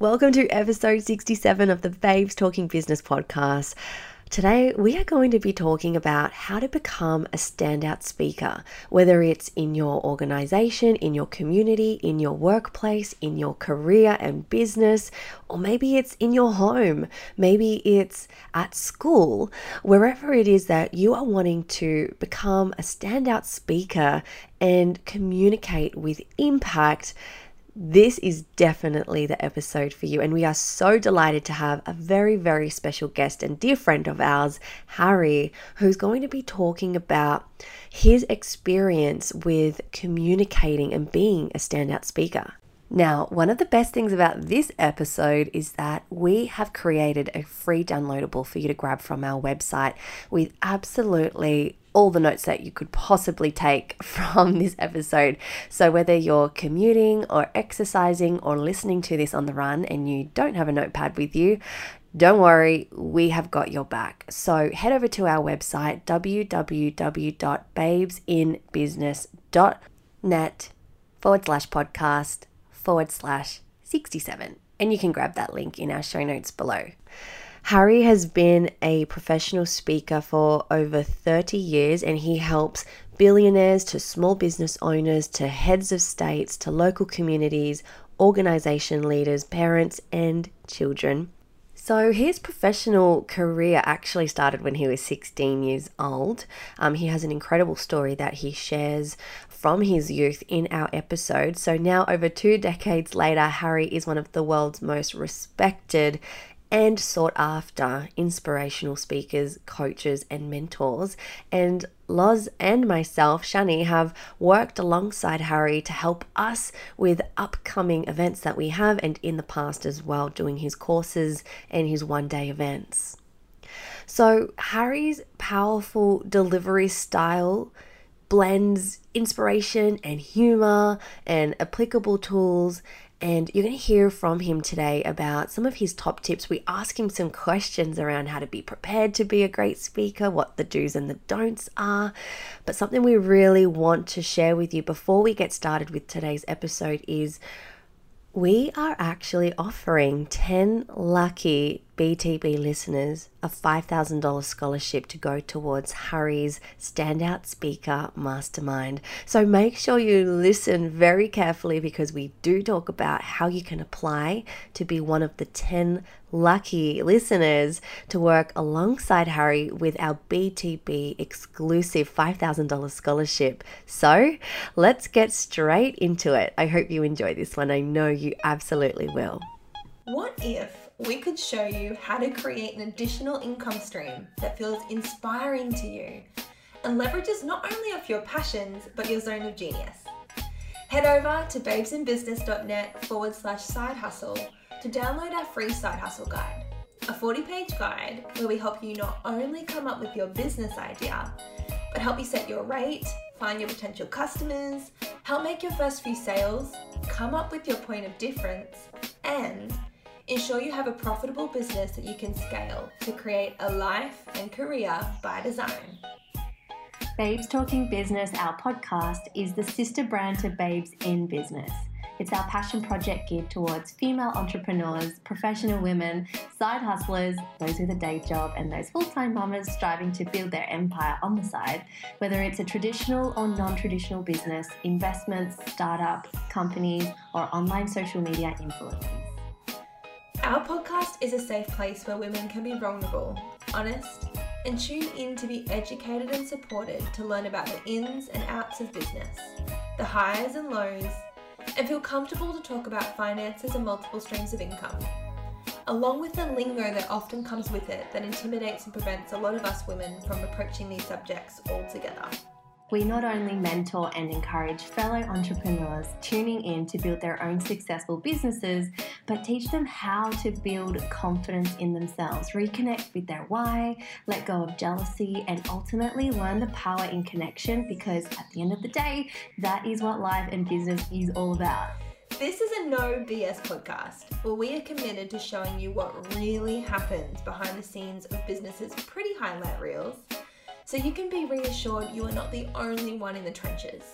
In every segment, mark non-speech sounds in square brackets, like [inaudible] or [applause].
Welcome to episode 67 of the Babes Talking Business podcast. Today, we are going to be talking about how to become a standout speaker, whether it's in your organization, in your community, in your workplace, in your career and business, or maybe it's in your home, maybe it's at school, wherever it is that you are wanting to become a standout speaker and communicate with impact this is definitely the episode for you. And we are so delighted to have a very, very special guest and dear friend of ours, Harry, who's going to be talking about his experience with communicating and being a standout speaker. Now, one of the best things about this episode is that we have created a free downloadable for you to grab from our website with absolutely all the notes that you could possibly take [laughs] from this episode. So, whether you're commuting or exercising or listening to this on the run and you don't have a notepad with you, don't worry, we have got your back. So, head over to our website www.babesinbusiness.net forward slash podcast forward slash 67. And you can grab that link in our show notes below. Harry has been a professional speaker for over 30 years and he helps billionaires to small business owners to heads of states to local communities, organization leaders, parents, and children. So, his professional career actually started when he was 16 years old. Um, he has an incredible story that he shares from his youth in our episode. So, now over two decades later, Harry is one of the world's most respected and sought after inspirational speakers, coaches, and mentors. And Loz and myself, Shani, have worked alongside Harry to help us with upcoming events that we have and in the past as well, doing his courses and his one day events. So, Harry's powerful delivery style blends inspiration and humor and applicable tools and you're going to hear from him today about some of his top tips. We ask him some questions around how to be prepared to be a great speaker, what the do's and the don'ts are. But something we really want to share with you before we get started with today's episode is we are actually offering 10 lucky BTB listeners a $5,000 scholarship to go towards Harry's Standout Speaker Mastermind. So make sure you listen very carefully because we do talk about how you can apply to be one of the 10 lucky listeners to work alongside Harry with our BTB exclusive $5,000 scholarship. So let's get straight into it. I hope you enjoy this one. I know you absolutely will. What if we could show you how to create an additional income stream that feels inspiring to you and leverages not only off your passions but your zone of genius. Head over to babesinbusiness.net forward slash side hustle to download our free side hustle guide, a 40 page guide where we help you not only come up with your business idea, but help you set your rate, find your potential customers, help make your first few sales, come up with your point of difference, and Ensure you have a profitable business that you can scale to create a life and career by design. Babes Talking Business, our podcast, is the sister brand to Babes in Business. It's our passion project geared towards female entrepreneurs, professional women, side hustlers, those with a day job, and those full time mamas striving to build their empire on the side, whether it's a traditional or non traditional business, investments, startup, companies, or online social media influencers. Our podcast is a safe place where women can be vulnerable, honest, and tune in to be educated and supported to learn about the ins and outs of business, the highs and lows, and feel comfortable to talk about finances and multiple streams of income. Along with the lingo that often comes with it that intimidates and prevents a lot of us women from approaching these subjects altogether. We not only mentor and encourage fellow entrepreneurs tuning in to build their own successful businesses, but teach them how to build confidence in themselves, reconnect with their why, let go of jealousy, and ultimately learn the power in connection because at the end of the day, that is what life and business is all about. This is a no BS podcast where we are committed to showing you what really happens behind the scenes of businesses' pretty highlight reels so you can be reassured you are not the only one in the trenches.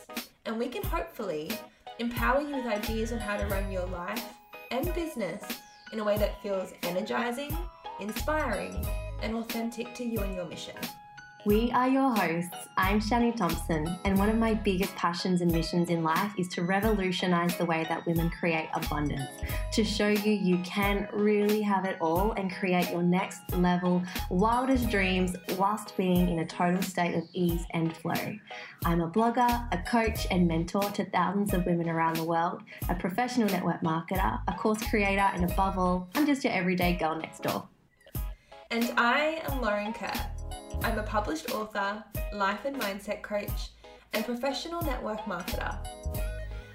And we can hopefully empower you with ideas on how to run your life and business in a way that feels energizing, inspiring, and authentic to you and your mission. We are your hosts. I'm Shani Thompson, and one of my biggest passions and missions in life is to revolutionize the way that women create abundance, to show you you can really have it all and create your next level, wildest dreams whilst being in a total state of ease and flow. I'm a blogger, a coach, and mentor to thousands of women around the world, a professional network marketer, a course creator, and above all, I'm just your everyday girl next door. And I am Lauren Kerr I'm a published author, life and mindset coach, and professional network marketer.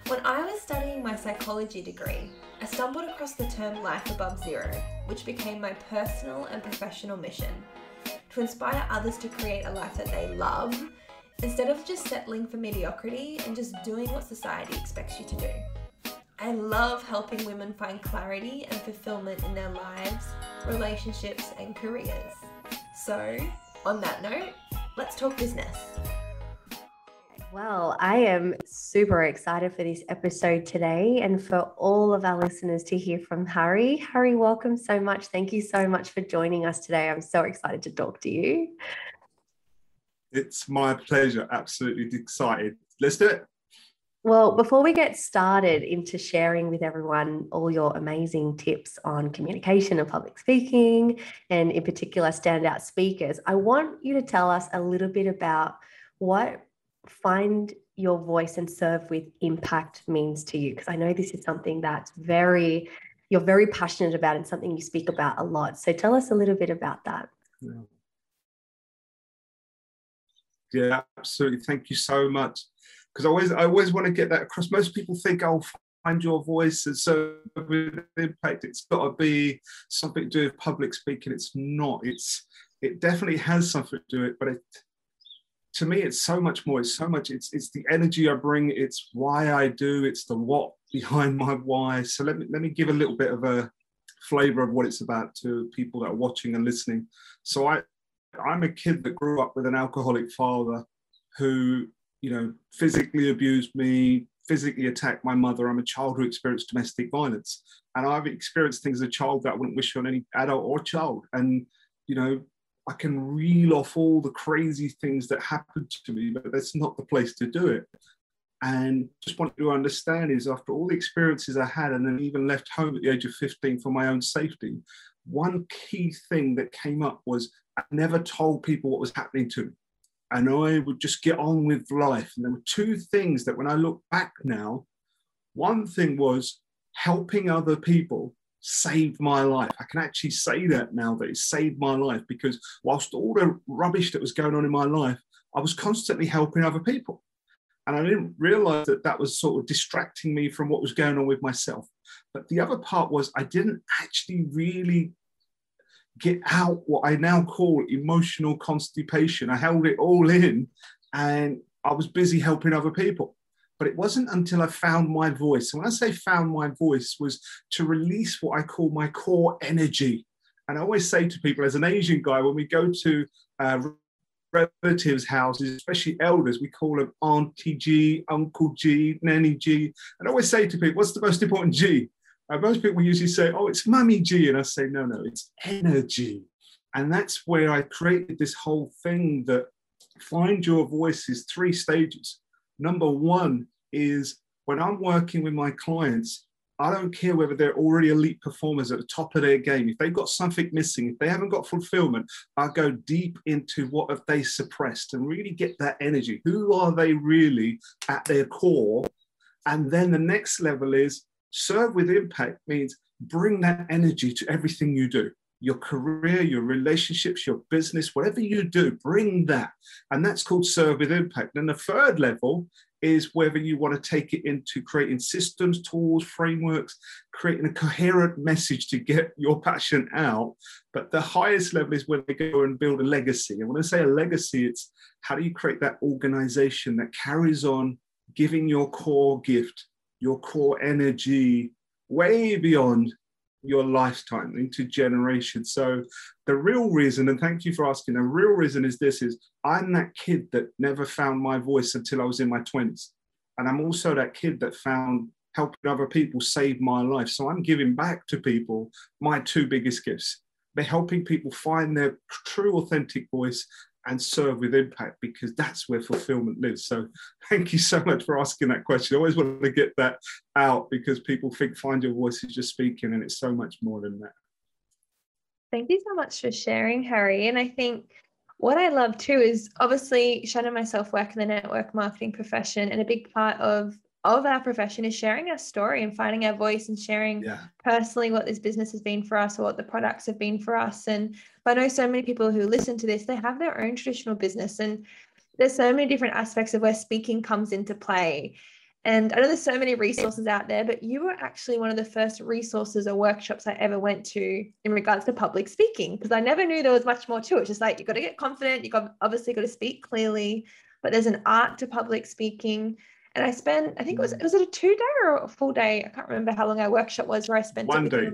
When I was studying my psychology degree, I stumbled across the term life above zero, which became my personal and professional mission to inspire others to create a life that they love instead of just settling for mediocrity and just doing what society expects you to do. I love helping women find clarity and fulfillment in their lives, relationships, and careers. So, on that note, let's talk business. Well, I am super excited for this episode today and for all of our listeners to hear from Harry. Harry, welcome so much. Thank you so much for joining us today. I'm so excited to talk to you. It's my pleasure. Absolutely excited. Let's do it. Well, before we get started into sharing with everyone all your amazing tips on communication and public speaking, and in particular, standout speakers, I want you to tell us a little bit about what find your voice and serve with impact means to you. Because I know this is something that's very, you're very passionate about and something you speak about a lot. So tell us a little bit about that. Yeah. Yeah, absolutely. Thank you so much because I always I always want to get that across. Most people think, "Oh, find your voice," and so with impact, it's got to be something to do with public speaking. It's not. It's it definitely has something to do it, but it to me it's so much more. It's so much. It's it's the energy I bring. It's why I do. It's the what behind my why. So let me let me give a little bit of a flavor of what it's about to people that are watching and listening. So I I'm a kid that grew up with an alcoholic father who you know, physically abused me, physically attacked my mother. I'm a child who experienced domestic violence. And I've experienced things as a child that I wouldn't wish on any adult or child. And, you know, I can reel off all the crazy things that happened to me, but that's not the place to do it. And just want to understand is after all the experiences I had, and then even left home at the age of 15 for my own safety, one key thing that came up was I never told people what was happening to me and I would just get on with life. And there were two things that when I look back now, one thing was helping other people saved my life. I can actually say that now that it saved my life because whilst all the rubbish that was going on in my life, I was constantly helping other people. And I didn't realize that that was sort of distracting me from what was going on with myself. But the other part was I didn't actually really get out what I now call emotional constipation. I held it all in and I was busy helping other people. But it wasn't until I found my voice. And when I say found my voice, was to release what I call my core energy. And I always say to people, as an Asian guy, when we go to uh, relatives' houses, especially elders, we call them Auntie G, Uncle G, Nanny G. And I always say to people, what's the most important G? Uh, most people usually say, oh, it's mummy G. And I say, no, no, it's energy. And that's where I created this whole thing that find your voice is three stages. Number one is when I'm working with my clients, I don't care whether they're already elite performers at the top of their game. If they've got something missing, if they haven't got fulfillment, I go deep into what have they suppressed and really get that energy. Who are they really at their core? And then the next level is Serve with impact means bring that energy to everything you do your career, your relationships, your business, whatever you do, bring that. And that's called serve with impact. And the third level is whether you want to take it into creating systems, tools, frameworks, creating a coherent message to get your passion out. But the highest level is when they go and build a legacy. And when I say a legacy, it's how do you create that organization that carries on giving your core gift your core energy way beyond your lifetime into generations. So the real reason, and thank you for asking, the real reason is this is I'm that kid that never found my voice until I was in my 20s. And I'm also that kid that found helping other people save my life. So I'm giving back to people my two biggest gifts. They're helping people find their true, authentic voice and serve with impact because that's where fulfillment lives. So [laughs] thank you so much for asking that question. I always want to get that out because people think find your voice is just speaking and it's so much more than that. Thank you so much for sharing, Harry. And I think what I love too is obviously Shannon and myself work in the network marketing profession, and a big part of of our profession is sharing our story and finding our voice and sharing yeah. personally what this business has been for us or what the products have been for us. And I know so many people who listen to this, they have their own traditional business and there's so many different aspects of where speaking comes into play. And I know there's so many resources out there, but you were actually one of the first resources or workshops I ever went to in regards to public speaking because I never knew there was much more to it. Just like you've got to get confident, you've got obviously got to speak clearly, but there's an art to public speaking. And I spent, I think it was, mm. was it a two day or a full day? I can't remember how long our workshop was where I spent one day.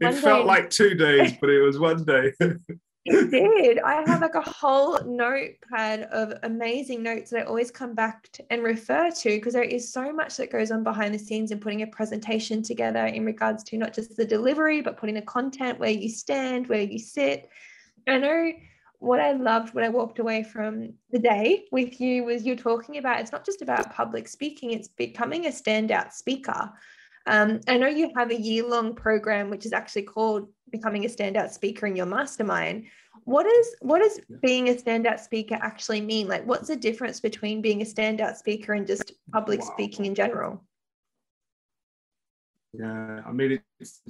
It felt day. like two days, but it was one day. [laughs] it did. I have like a whole notepad of amazing notes that I always come back to and refer to because there is so much that goes on behind the scenes in putting a presentation together in regards to not just the delivery, but putting the content where you stand, where you sit. I know what I loved when I walked away from the day with you was you're talking about it's not just about public speaking, it's becoming a standout speaker. Um, I know you have a year long program which is actually called Becoming a Standout Speaker in Your Mastermind. What is what does being a standout speaker actually mean? Like, what's the difference between being a standout speaker and just public wow. speaking in general? Yeah, I mean, it's,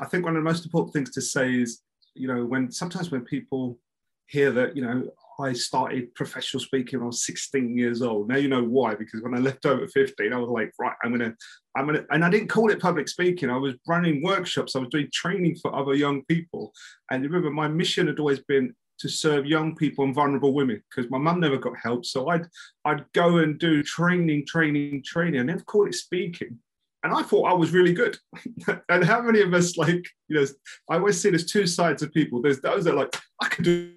I think one of the most important things to say is, you know, when sometimes when people hear that, you know, I started professional speaking when I was 16 years old. Now you know why, because when I left at 15, I was like, right, I'm gonna, I'm gonna, and I didn't call it public speaking. I was running workshops, I was doing training for other young people. And remember, my mission had always been to serve young people and vulnerable women because my mum never got help. So I'd I'd go and do training, training, training. I never called it speaking. And I thought I was really good. [laughs] and how many of us like, you know, I always see there's two sides of people. There's those that are like, I can do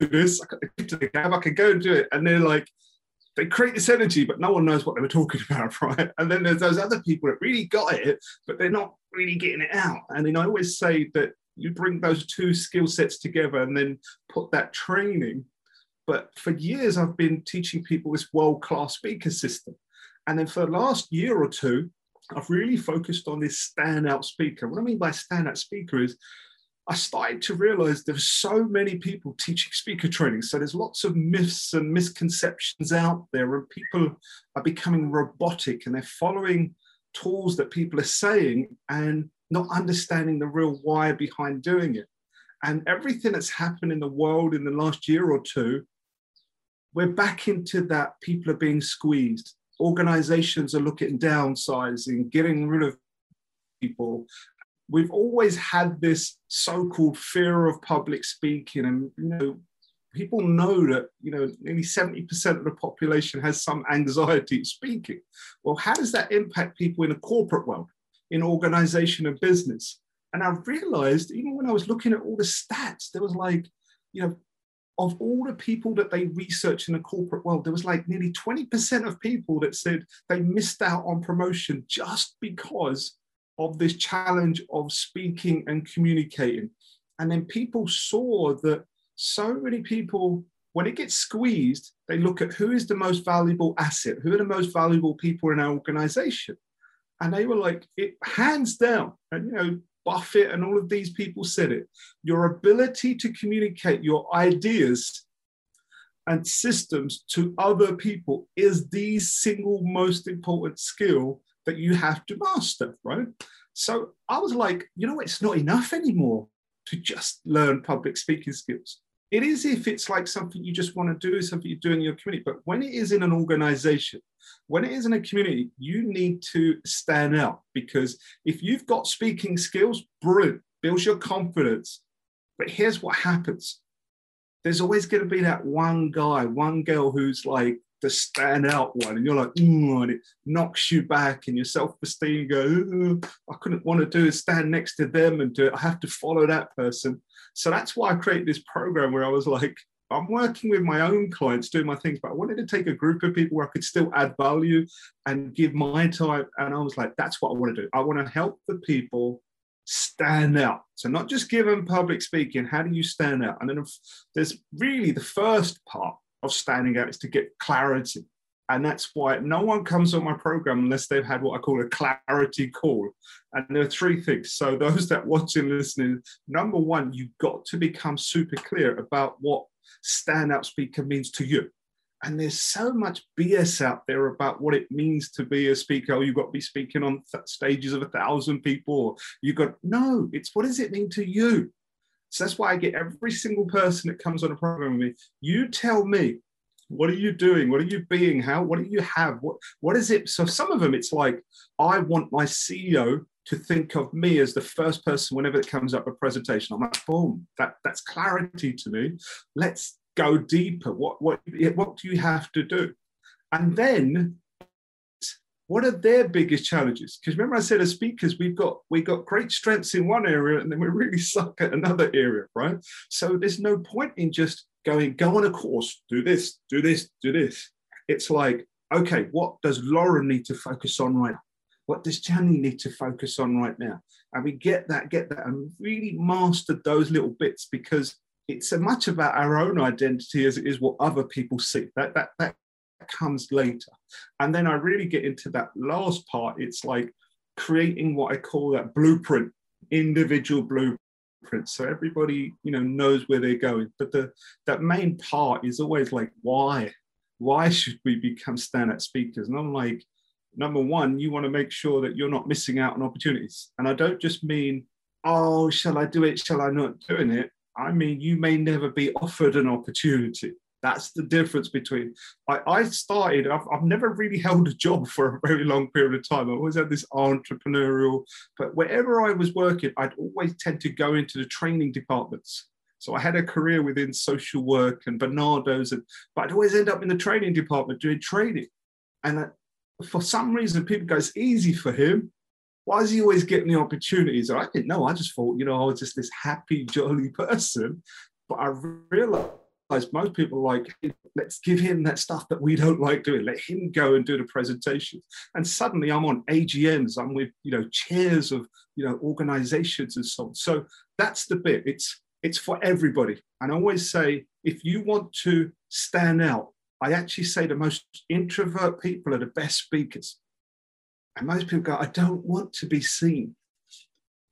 this. I could to the cab. I could go and do it. And they're like, they create this energy, but no one knows what they were talking [laughs] about, right? And then there's those other people that really got it, but they're not really getting it out. And then I always say that you bring those two skill sets together and then put that training. But for years, I've been teaching people this world class speaker system. And then for the last year or two, I've really focused on this standout speaker. What I mean by standout speaker is I started to realize there's so many people teaching speaker training. So there's lots of myths and misconceptions out there, and people are becoming robotic and they're following tools that people are saying and not understanding the real why behind doing it. And everything that's happened in the world in the last year or two, we're back into that people are being squeezed. Organizations are looking downsizing, getting rid of people. We've always had this so-called fear of public speaking and you know people know that you know nearly 70% of the population has some anxiety speaking. Well how does that impact people in a corporate world in organization and business? And i realized even when i was looking at all the stats there was like you know of all the people that they researched in the corporate world, there was like nearly 20% of people that said they missed out on promotion just because of this challenge of speaking and communicating. And then people saw that so many people, when it gets squeezed, they look at who is the most valuable asset, who are the most valuable people in our organization. And they were like, it hands down. And, you know, Buffett and all of these people said it your ability to communicate your ideas and systems to other people is the single most important skill that you have to master, right? So I was like, you know, it's not enough anymore to just learn public speaking skills. It is if it's like something you just want to do, something you do in your community. But when it is in an organization, when it is in a community, you need to stand out because if you've got speaking skills, brilliant, builds your confidence. But here's what happens there's always going to be that one guy, one girl who's like, the standout one, and you're like, and it knocks you back, and your self-esteem go, I couldn't want to do is stand next to them and do it. I have to follow that person. So that's why I created this program where I was like, I'm working with my own clients doing my things, but I wanted to take a group of people where I could still add value and give my time. And I was like, that's what I want to do. I want to help the people stand out. So not just give them public speaking, how do you stand out? And then there's really the first part of standing out is to get clarity. And that's why no one comes on my program unless they've had what I call a clarity call. And there are three things. So, those that watch and listening, number one, you've got to become super clear about what standout speaker means to you. And there's so much BS out there about what it means to be a speaker. Oh, you've got to be speaking on th- stages of a thousand people. You've got no, it's what does it mean to you? So that's why I get every single person that comes on a program with me. You tell me what are you doing? What are you being? How? What do you have? What? What is it? So some of them, it's like I want my CEO to think of me as the first person whenever it comes up a presentation. I'm like, boom, that that's clarity to me. Let's go deeper. What what what do you have to do? And then what are their biggest challenges? Because remember, I said as speakers, we've got we've got great strengths in one area and then we really [laughs] suck at another area, right? So there's no point in just going, go on a course, do this, do this, do this. It's like, okay, what does Lauren need to focus on right now? What does Jenny need to focus on right now? And we get that, get that, and really mastered those little bits because it's so much about our own identity as it is what other people see. That that that comes later. And then I really get into that last part. It's like creating what I call that blueprint, individual blueprint. So everybody you know knows where they're going. But the that main part is always like why? Why should we become stand-up speakers? And i'm like number one you want to make sure that you're not missing out on opportunities. And i don't just mean oh shall i do it? Shall i not? Doing it i mean you may never be offered an opportunity that's the difference between I, I started, I've, I've never really held a job [laughs] for a very long period of time. I always had this entrepreneurial, but wherever I was working, I'd always tend to go into the training departments. So I had a career within social work and Barnardo's, and, but I'd always end up in the training department doing training. And for some reason, people go, it's easy for him. Why is he always getting the opportunities? I didn't know. I just thought, you know, I was just this happy, jolly [laughs] person. But I realized most people like let's give him that stuff that we don't like doing. Let him go and do the presentations. And suddenly i'm on agms i'm with you know chairs of you know organizations and so on. So that's the bit. It's it's for everybody. And i always say if you want to stand out i actually say the most introvert people are the best speakers. And most people go i don't want to be seen.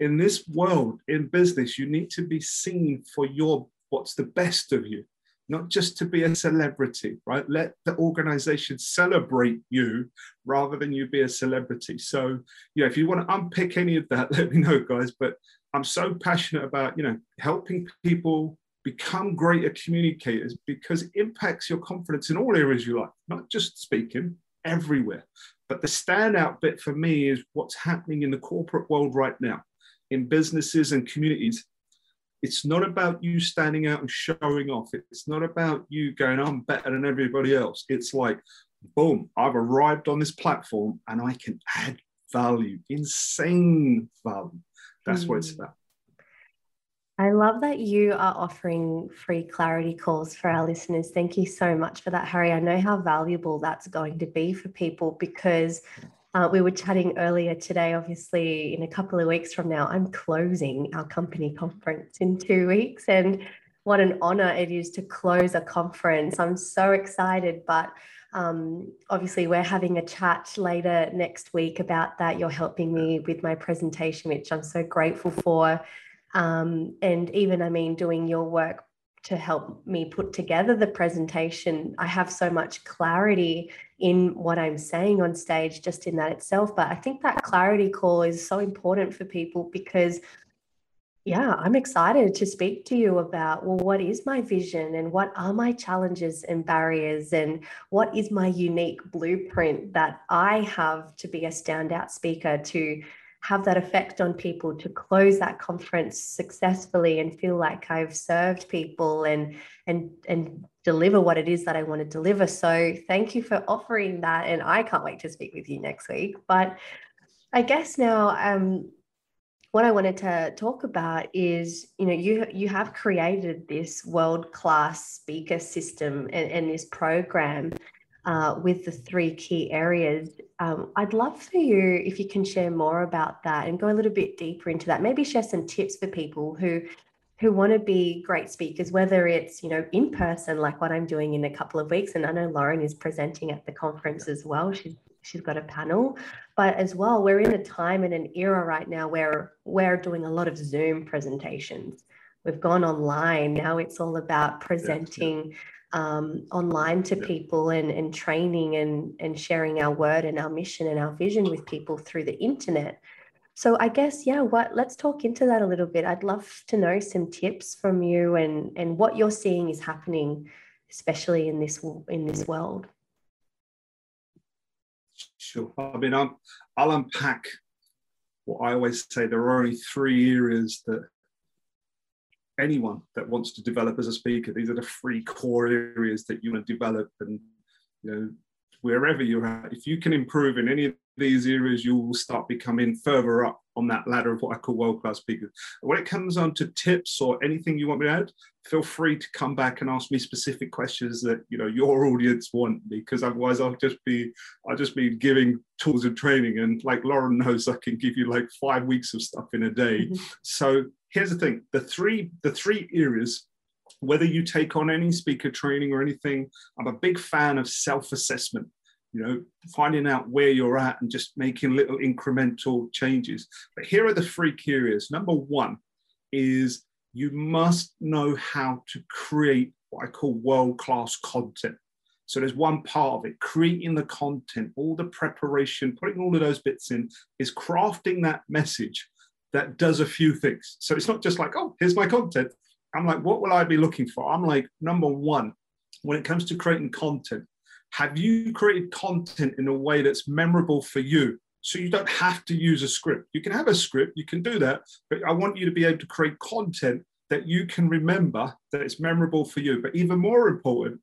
In this world in business you need to be seen for your what's the best of you not just to be a celebrity, right? Let the organization celebrate you rather than you be a celebrity. So, yeah, if you want to unpick any of that, [laughs] let me know, guys. But I'm so passionate about, you know, helping people become greater communicators because it impacts your confidence in all areas you like, not just speaking, everywhere. But the standout bit for me is what's happening in the corporate world right now, in businesses and communities it's not about you standing out and showing off. It's not about you going, I'm better than everybody else. It's like, boom, I've arrived on this platform and I can add value, insane value. That's mm. what it's hmm. about. I love that you are offering free clarity calls for our listeners. Thank you so much for that, Harry. I know how valuable that's going to be for people because uh, we were chatting earlier today, obviously, in a couple of weeks from now, I'm closing our company conference in two weeks. And what an honor it is to close a conference. I'm so excited, but um, obviously, we're having a chat later next week about that. You're helping me with my presentation, which I'm so grateful for. Um, and even, I mean, doing your work to help me put together the presentation. I have so much clarity in what I'm saying on stage, just in that itself. But I think that clarity call is so important for people because, yeah, I'm excited to speak to you about well, what is my vision and what are my challenges and barriers and what is my unique blueprint that I have to be a standout speaker to have that effect on people to close that conference successfully and feel like I've served people and and and deliver what it is that I want to deliver. So thank you for offering that and I can't wait to speak with you next week. But I guess now um what I wanted to talk about is, you know, you you have created this world class speaker system and, and this program uh, with the three key areas. Um, I'd love for you if you can share more about that and go a little bit deeper into that. Maybe share some tips for people who who want to be great speakers, whether it's you know in person, like what I'm doing in a couple of weeks, and I know Lauren is presenting at the conference as well. She's she's got a panel, but as well, we're in a time and an era right now where we're doing a lot of Zoom presentations. We've gone online now. It's all about presenting. Yeah, Um, online to yeah. people and, and training and, and sharing our word and our mission and our vision with people through the internet. So I guess, yeah, what let's talk into that a little bit. I'd love to know some tips from you and and what you're seeing is happening, especially in this in this world. Sure. I mean, i I'll unpack what I always say. There are only three areas that anyone that wants to develop as a speaker, these are the three core areas that you want to develop. And you know, wherever you're at, if you can improve in any of these areas, you will start becoming further up on that ladder of what I call world class speakers. When it comes on to tips or anything you want me to add, feel free to come back and ask me specific questions that you know your audience want because otherwise I'll just be I'll just be giving tools and training and like Lauren knows I can give you like five weeks of stuff in a day. Mm-hmm. So here's the thing: the three the three areas whether you take on any speaker training or anything, I'm a big fan of self assessment you know, finding out where you're at and just making little incremental changes. But here are the three areas. Number one is you must know how to create what I call world class content. So there's one part of it, creating the content, all the preparation, putting all of those bits in, is crafting that message that does a few things. So it's not just like, oh, here's my content. I'm like, what will I be looking for? I'm like, number one, when it comes to creating content, have you created content in a way that's memorable for you? So you don't have to use a script. You can have a script, you can do that, but I want you to be able to create content that you can remember, that it's memorable for you. But even more important,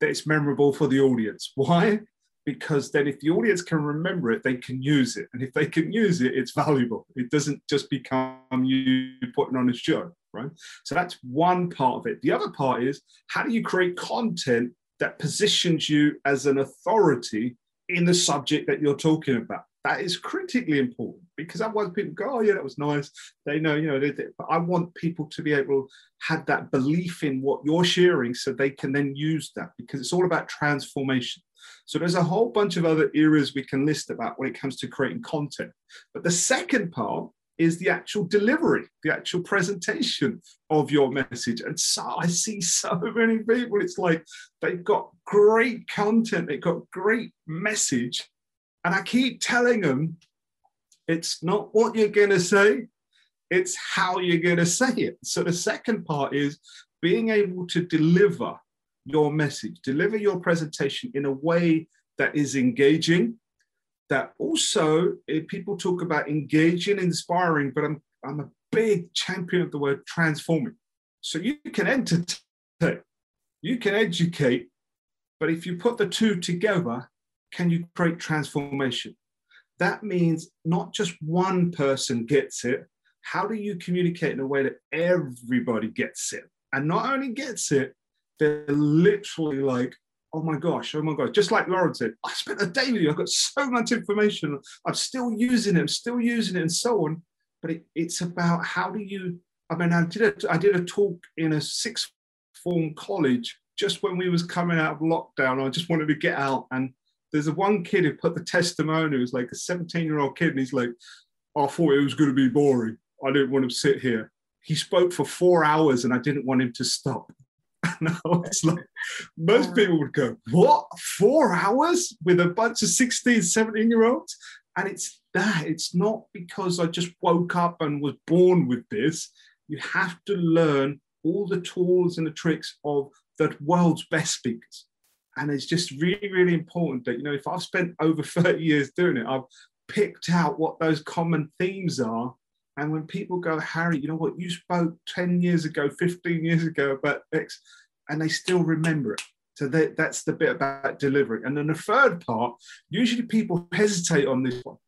that it's memorable for the audience. Why? Because then if the audience can remember it, they can use it. And if they can use it, it's valuable. It doesn't just become you putting on a show, right? So that's one part of it. The other part is how do you create content that positions you as an authority in the subject that you're talking about. That is critically important because otherwise people go, oh, yeah, that was nice. They know, you know, they, they, but I want people to be able to have that belief in what you're sharing so they can then use that because it's all about transformation. So there's a whole bunch of other areas we can list about when it comes to creating content. But the second part is the actual delivery, the actual presentation of your message. And so I see so [laughs] many people, it's like they've got great content, they've got great message. And I keep telling them it's not what you're going to say, it's how you're going to say it. So the second part is being able to deliver your message, deliver your presentation in a way that is engaging, that also eh, people talk about engaging, inspiring, but I'm, I'm a big champion of the word transforming. So you can entertain, you can educate, but if you put the two together, can you create transformation? That means not just one person gets it. How do you communicate in a way that everybody gets it? And not only gets it, they're literally like, oh my gosh, oh my gosh. Just like Lauren said, I spent a day with you. I've got so much information. I'm still using it. I'm still using it and so on. But it, it's about how do you, I mean, I did, a, I did a talk in a sixth form college just when we was coming out of lockdown. I just wanted to get out. And there's a one kid who put the testimony, was like a 17 year old kid. And he's like, I thought it was going to be boring. I didn't want to sit here. He spoke for four hours and I didn't want him to stop. [laughs] now it's like most people would go, What? Four hours with a bunch of 16, 17 year olds? And it's that. It's not because I just woke up and was born with this. You have to learn all the tools and the tricks of the world's best speakers. And it's just really, really important that, you know, if I've spent over [laughs] 30 years doing it, I've picked out what those common themes are and when people go, Harry, you know what, you spoke 10 years ago, 15 years ago about X, and they still remember it. So that, that's the bit about delivery. And then the third part, usually people hesitate on this one.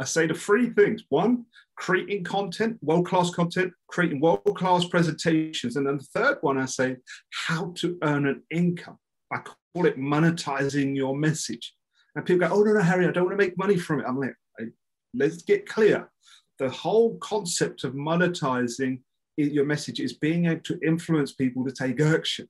I say the three things. One, creating content, world-class content, creating world-class presentations. And then the third one, I say, how to earn an income. I call it monetizing your message. And people go, oh, no, no, Harry, I don't want to make money from it. I'm like, let's get clear. The whole concept of monetizing your message is being able to influence people to take action.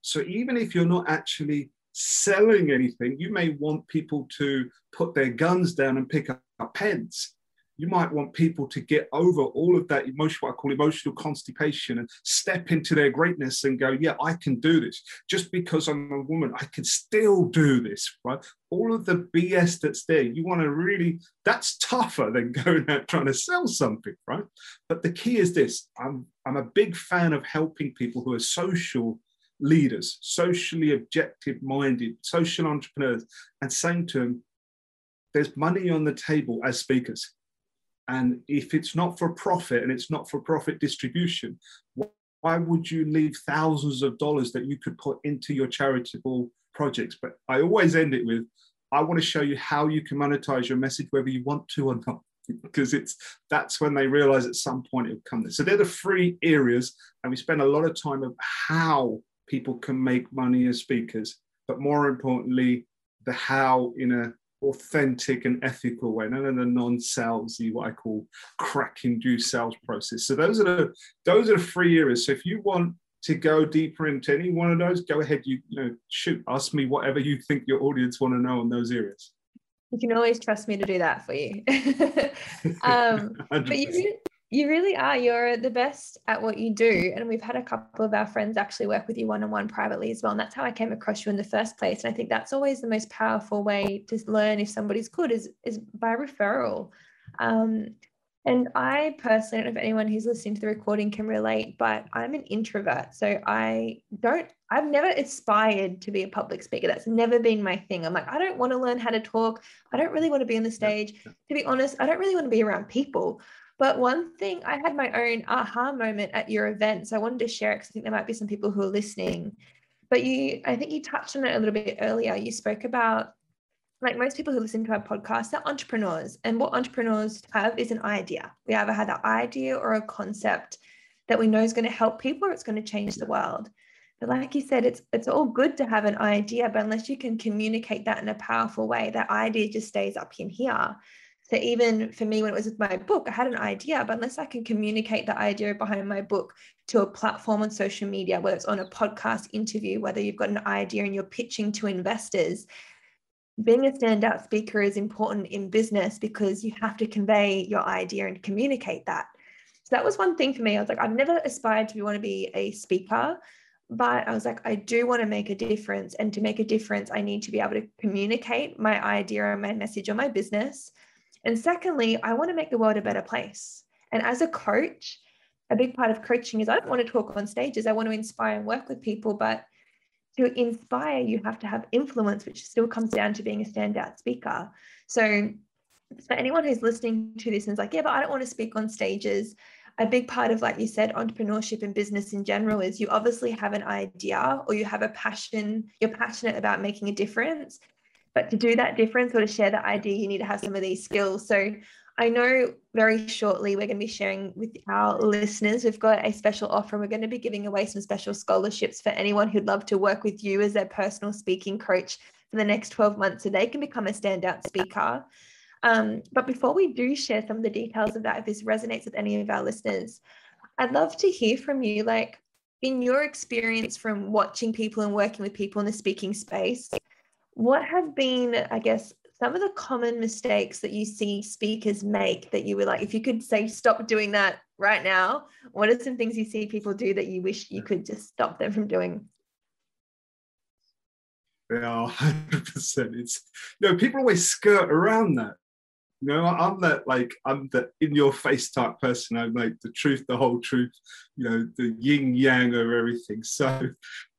So even if you're not actually selling anything, you may want people to put their guns down and pick up pens. You might want people to get over all of that emotional, what I call emotional constipation, and step into their greatness and go, Yeah, I can do this. Just because I'm a woman, I can still do this, right? All of the BS that's there, you want to really, that's tougher than [laughs] going out trying to sell something, right? But the key is this I'm, I'm a big fan of helping people who are social leaders, socially objective minded, social entrepreneurs, and saying to them, there's money on the table as speakers. And if it's not for profit and it's not for profit distribution, why would you leave thousands of dollars that you could put into your charitable projects? But I always end it with, I want to show you how you can monetize your message, whether you want to or not, [laughs] because it's that's when they realize at some point it'll come there. So they're the three areas, and we spend a lot of time of how people can make money as speakers, but more importantly, the how in a authentic and ethical way, none of the non-salesy, what I call crack-induced sales process. So those are the those are the three areas. So if you want to go deeper into any one of those, go ahead. You, you know, shoot, ask me whatever you think your audience want to know on those areas. You can always trust me to do that for you. [laughs] um, but you, [laughs] you really are. You're the best at what you do. And we've had a couple of our friends actually work with you one on one privately as well. And that's how I came across you in the first place. And I think that's always the most powerful way to learn if somebody's good is, is by referral. Um, and I personally, don't know if anyone who's listening to the recording can relate, but I'm an introvert. So I don't, I've never aspired to be a public speaker. That's never been my thing. I'm like, I don't want to learn how to talk. I don't really want to be on the stage. To be honest, I don't really want to be around people. But one thing, I had my own aha moment at your event. So I wanted to share it because I think there might be some people who are listening. But you, I think you touched on it a little bit earlier. You spoke about like most people who listen to our podcast, they're entrepreneurs. And what entrepreneurs have is an idea. We either have an idea or a concept that we know is going to help people or it's going to change the world. But like you said, it's it's all good to have an idea, but unless you can communicate that in a powerful way, that idea just stays up in here. So even for me, when it was with my book, I had an idea, but unless I can communicate the idea behind my book to a platform on social media, whether it's on a podcast interview, whether you've got an idea and you're pitching to investors, being a standout speaker is important in business because you have to convey your idea and communicate that. So that was one thing for me. I was like, I've never aspired to want to be a speaker, but I was like, I do want to make a difference. And to make a difference, I need to be able to communicate my idea and my message on my business and secondly, I want to make the world a better place. And as a coach, a big part of coaching is I don't want to talk on stages. I want to inspire and work with people, but to inspire, you have to have influence, which still comes down to being a standout speaker. So, for anyone who's listening to this and is like, yeah, but I don't want to speak on stages. A big part of, like you said, entrepreneurship and business in general is you obviously have an idea or you have a passion, you're passionate about making a difference. But to do that difference or to share that idea, you need to have some of these skills. So I know very shortly we're going to be sharing with our listeners. We've got a special offer. We're going to be giving away some special scholarships for anyone who'd love to work with you as their personal speaking coach for the next 12 months so they can become a standout speaker. Um, but before we do share some of the details of that, if this resonates with any of our listeners, I'd love to hear from you. Like, in your experience from watching people and working with people in the speaking space, what have been, I guess, some of the common mistakes that you see speakers make that you were like, if you could say, stop doing that right now, what are some things you see people do that you wish you could just stop them from doing? Yeah, [laughs] 100%. It's, you know, people always skirt around that. You know, I'm that like I'm the in your face type person. I'm like the truth, the whole truth, you know, the yin yang of everything. So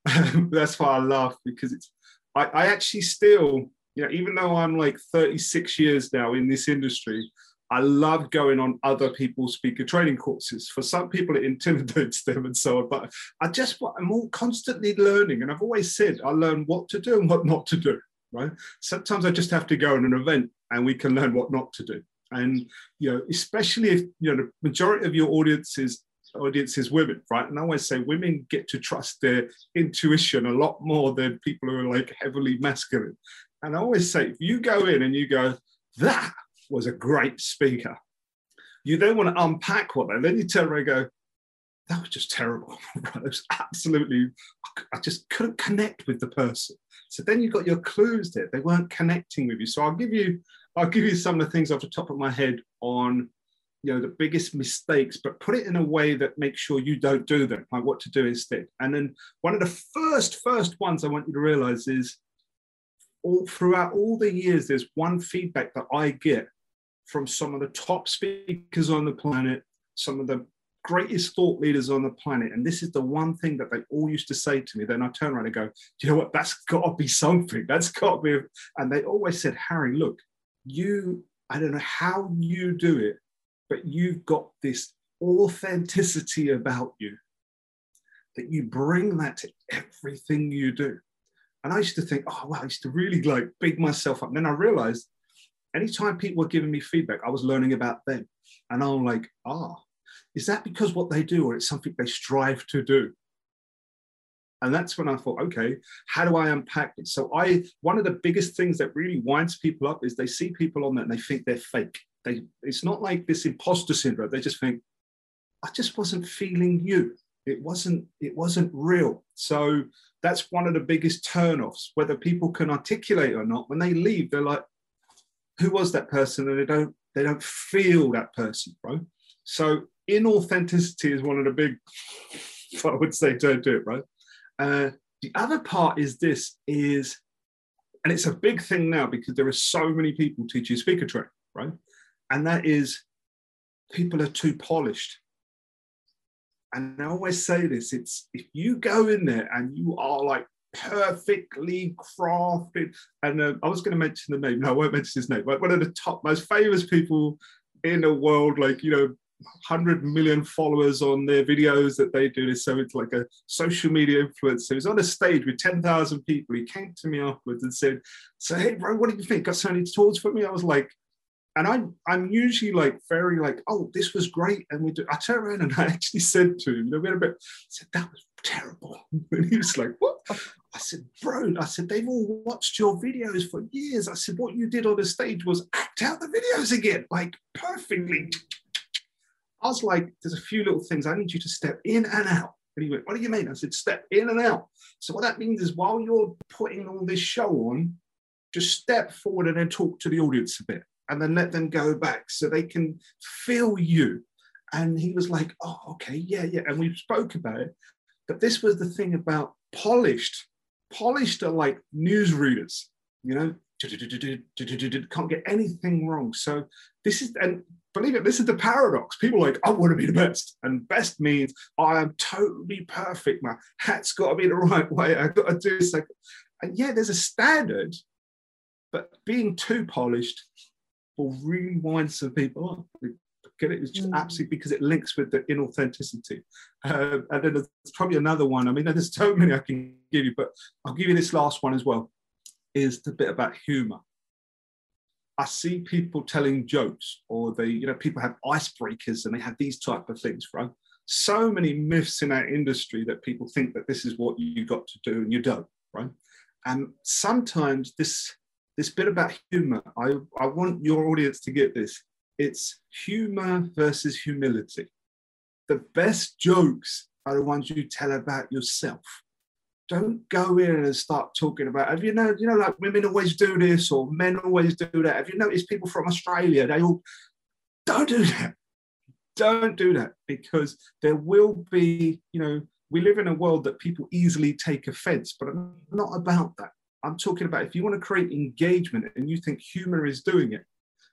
[laughs] that's why I laugh because it's I, I actually still, you know, even though I'm like 36 years now in this industry, I love going on other people's speaker training courses. For some people, it intimidates them and so on. But I just, I'm all constantly learning. And I've always said I learn what to do and what not to do, right? Sometimes I just have to go on an event and we can learn what not to do. And you know, especially if you know the majority of your audience is audience is women, right? And I always say women get to trust their intuition a lot more than people who are like heavily masculine. And I always say, if you go in and you go, that was a great speaker, you then want to unpack what they, then you turn around and go, that was just terrible. [laughs] it was absolutely, I just couldn't connect with the person. So then you got your clues there. They weren't connecting with you. So I'll give you, I'll give you some of the things off the top of my head on you know the biggest mistakes but put it in a way that makes sure you don't do them like what to do instead. And then one of the first first ones i want you to realize is all throughout all the years there's one feedback that i get from some of the top speakers on the planet some of the greatest thought leaders on the planet. And this is the one thing that they all used to say to me. Then i turn around and go you know what? That's got to be something. That's got to be and they always said harry look you i don't know how you do it but you've got this authenticity about you that you bring that to everything you do. And I used to think, oh, wow, I used to really like big myself up. And then I realized anytime people were giving me feedback, I was learning about them. And I'm like, ah, is that because what they do or it's something they strive to do? And that's when I thought, okay, how do I unpack it? So I one of the biggest things that really winds people up is they see people on that and they think they're fake. They it's not like this imposter syndrome. They just think, I just wasn't feeling you. It wasn't, it wasn't real. So that's one of the biggest turnoffs, whether people can articulate or not. When they leave, they're like, who was that person? And they don't, they don't feel that person, right? So inauthenticity is one of the big, [laughs] I would say, don't do it, right? Uh, the other part is this is, and it's a big thing now because there are so many people teaching speaker training, right? And that is people are too polished. And I always say this it's if you go in there and you are like perfectly crafted, and uh, I was going to mention the name, no, I won't mention his name, but one of the top, most famous people in the world, like, you know, 100 million followers on their videos that they do. This. So it's like a social media influencer. He's on a stage with 10,000 people. He came to me afterwards and said, So, hey, bro, what do you think? Got something towards for me? I was like, and I'm I'm usually like very like, oh, this was great. And we do I turned around and [laughs] I actually said to him, a bit, I said, that was terrible. [laughs] And he was like, what? I said, bro, I said, they've all watched your videos for years. I said, what you did on the stage was act out the videos again, like perfectly. I was like, there's a few little things I need you to step in and out. And he went, what do you mean? I said, step in and out. So what that means is while you're putting all this show on, just step forward and then talk to the audience a bit and then let them go back so they can feel you. And he was like, oh, okay, yeah, yeah. And we spoke about it. But this was the thing about polished. Polished are like newsreaders, you know, can't get anything wrong. So this is, and believe it, this is the paradox. People like, I want to be the best. And best means I am totally perfect. My hat's got to be the right way. I've got to do this. Like, and yeah, there's a standard, but being too polished will really wind some people up. Get it? It's just mm. absolutely because it links with the inauthenticity. Uh, and then there's probably another one. I mean, there's so many I can give you, but I'll give you this last one as well. Is the bit about humor. I see people telling jokes, or they, you know, people have icebreakers and they have these type of things, right? So many myths in our industry that people think that this is what you got to do and you don't, right? And sometimes this this bit about humor, I, I want your audience to get this. It's humor versus humility. The best jokes are the ones you tell about yourself. Don't go in and start talking about, have you know, you know, like women always do this or men always do that. Have you noticed people from Australia? They all don't do that. Don't do that because there will be, you know, we live in a world that people easily take offense, but I'm not about that. I'm talking about if you want to create engagement and you think humor is doing it,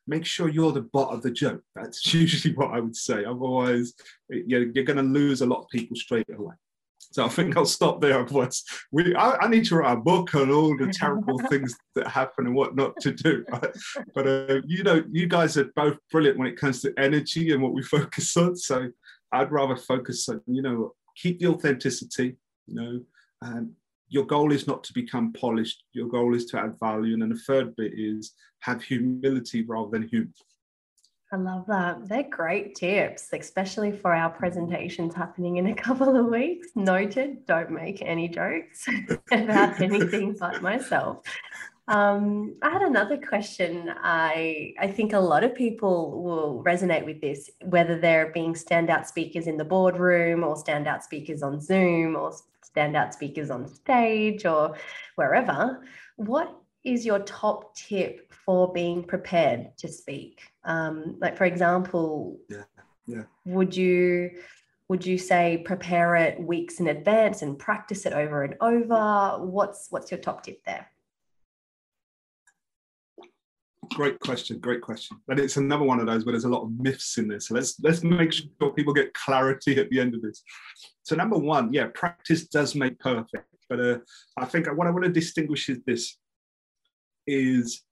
make sure you're the butt of the joke. That's [laughs] usually what I would say. Otherwise, you're, you're going to lose a lot of people straight away. So I think I'll stop there. Otherwise, we I, I need to write a book on all the terrible [laughs] things that happen and what not to do. But, but uh, you know, you guys are both brilliant when it comes to energy and what we [laughs] focus on. So I'd rather focus on you know keep the authenticity. You know, and your goal is not to become polished. Your goal is to add value. And then the third bit is have humility rather than humor. I love that. They're great tips, especially for our presentations happening in a [laughs] couple of weeks. Noted, don't make any jokes [laughs] about [laughs] anything but myself. Um, I had another question. I I think a lot of people will resonate with this, whether they're being standout speakers in the boardroom or standout speakers on Zoom or standout speakers on stage or wherever. What is your top tip for being prepared to speak? Um, like for example, yeah, yeah. Would you would you say prepare it weeks in advance and practice it over and over? What's what's your top tip there? Great question, great question. And it's another one of those where there's a lot of myths in this. So let's let's make sure people get clarity at the end of this. So number one, yeah, practice does make perfect. But uh, I think what I want to distinguish is this: is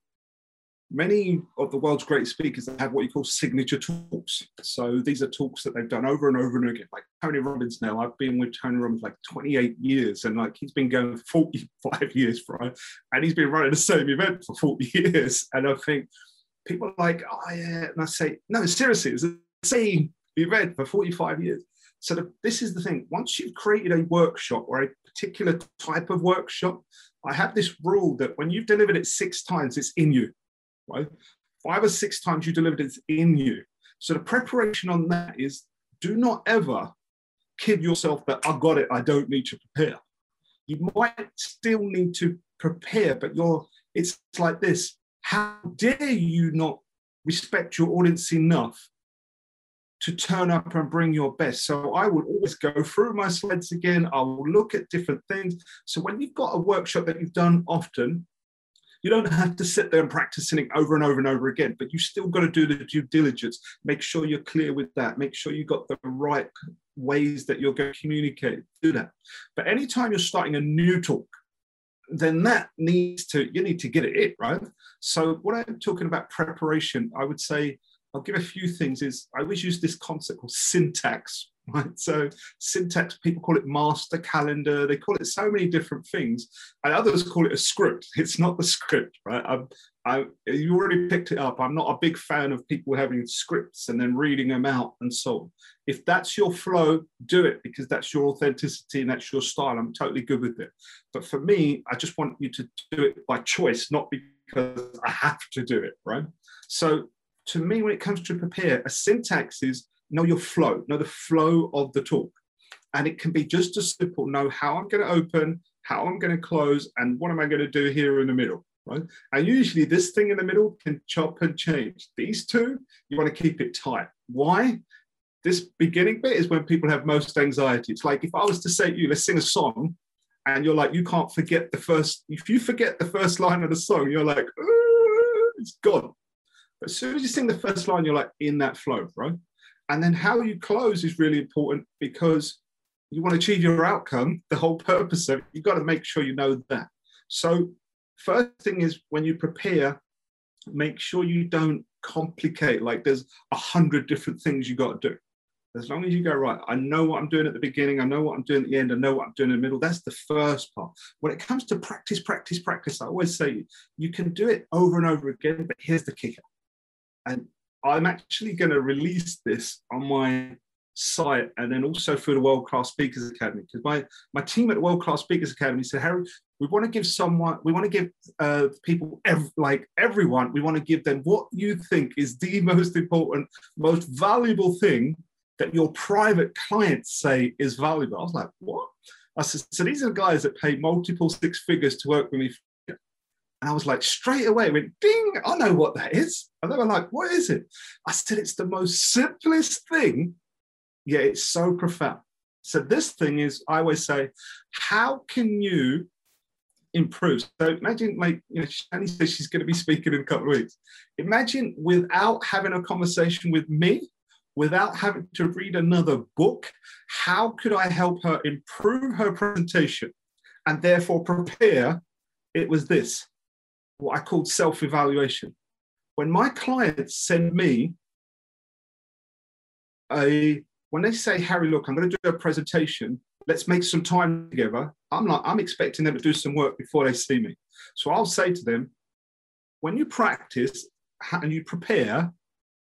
many of the world's great speakers have what you call signature talks. So these are talks that they've done over and over and again. Like Tony Robbins now, I've been with Tony Robbins like 28 years and like he's been going 45 [laughs] years, right? And he's been running the same event for 40 [laughs] years. And I think people are like, oh yeah. And I say, no, seriously, it's the same event for 45 years. So the, this is the thing. Once you've created a workshop or a particular type of workshop, I have this rule that when you've delivered it six times, it's in you right? Five or six times you delivered it in you. So the preparation on that is do not ever kid yourself that I got it, I don't need to prepare. You might still need to prepare, but you're it's like this. How dare you not respect your audience enough to turn up and bring your best. So I will always go through my slides again. I will look at different things. So when you've got a workshop that you've done often, you don't have to sit there and practice it over and over and over again, but you still got to do the due diligence. Make sure you're clear with that. Make sure you got the right ways that you're going to communicate. Do that. But anytime you're starting a new talk, then that needs to you need to get it right? So what I'm talking about preparation, I would say I'll give a few things. Is I always use this concept called syntax, [laughs] right? So syntax, people call it master calendar. They call it so many different things, and others call it a script. [laughs] It's not the script, right? I'm, I, you already picked it up. I'm not a big fan of people having scripts and then reading them out and so on. If that's your flow, do it because that's your authenticity and that's your style. I'm totally good with it. But for me, I just want you to do it by choice, not because I have to do it, right? So to me, when it comes to prepare, a syntax is know your flow, know the flow of the talk. And it can be just as simple know how I'm going to open, how I'm going to close, and what am I going to do here in the middle. Right? And usually this thing in the middle can chop and change. These two, you want to keep it tight. Why? This beginning bit is when people have most anxiety. It's like if I was to say to you, let's sing a song, and you're like, you can't forget the first, if you forget the first line of the song, you're like, it's gone. But as soon as you sing the first line, you're like in that flow, right? And then how you close is really important because you want to achieve your outcome, the whole purpose of it, you've got to make sure you know that. So, first thing is when you prepare, make sure you don't complicate, like there's a hundred different things you got to do. As long as you go, right, I know what I'm doing at the beginning, I know what I'm doing at the end, I know what I'm doing in the middle. That's the first part. When it comes to practice, practice, practice, I always say you can do it over and over again, but here's the kicker. And I'm actually going to release this on my site and then also through the World Class Speakers Academy because my, my team at the World Class Speakers Academy said, Harry, we want to give someone, we want to give uh, people, ev- like everyone, we want to give them what you think is the [laughs] most important, most valuable thing that your private clients say is valuable. I was like, what? I said, so these are guys that pay multiple six figures to work with me and I was like, straight away, went ding, I know what that is. And they were like, what is it? I said, it's the most simplest thing, yet it's so profound. So this thing is, I always say, how can you improve? So imagine, like, you know, Shani says she's going to be speaking in a couple of weeks. Imagine without having a conversation with me, without having to read another book, how could I help her improve her presentation and therefore prepare? It was this what I called self evaluation. When my clients send me a, when they say, Harry, look, I'm going to do a presentation, let's make some time together. I'm like, I'm expecting them to do some work before they see me. So I'll say to them, when you practice and you prepare,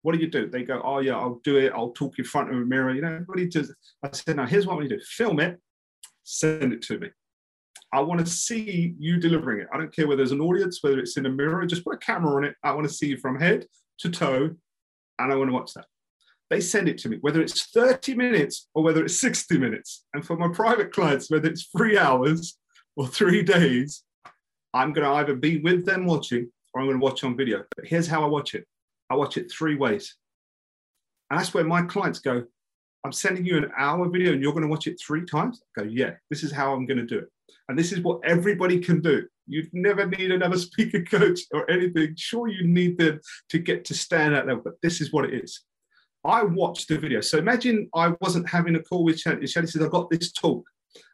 what do you do? They go, oh yeah, I'll do it. I'll talk in front of a mirror. You know, everybody does. I said, now here's what we do: film it, send it to me. I want to see you delivering it. I don't care whether there's an audience, whether it's in a mirror. Just put a camera on it. I want to see you from head to toe, and I want to watch that. They send it to me, whether it's 30 minutes or whether it's 60 minutes. And for my private clients, whether it's three hours or three days, I'm going to either be with them watching or I'm going to watch on video. But here's how I watch it I watch it three ways. And that's where my clients go, I'm sending you an hour video and you're going to watch it three times. I go, yeah, this is how I'm going to do it. And this is what everybody can do. You never need another [laughs] speaker coach or anything. Sure, you need them to get to stand at level, but this is what it is. I watched the video. So imagine I wasn't having a call with Channy. Channy says, I've got this talk.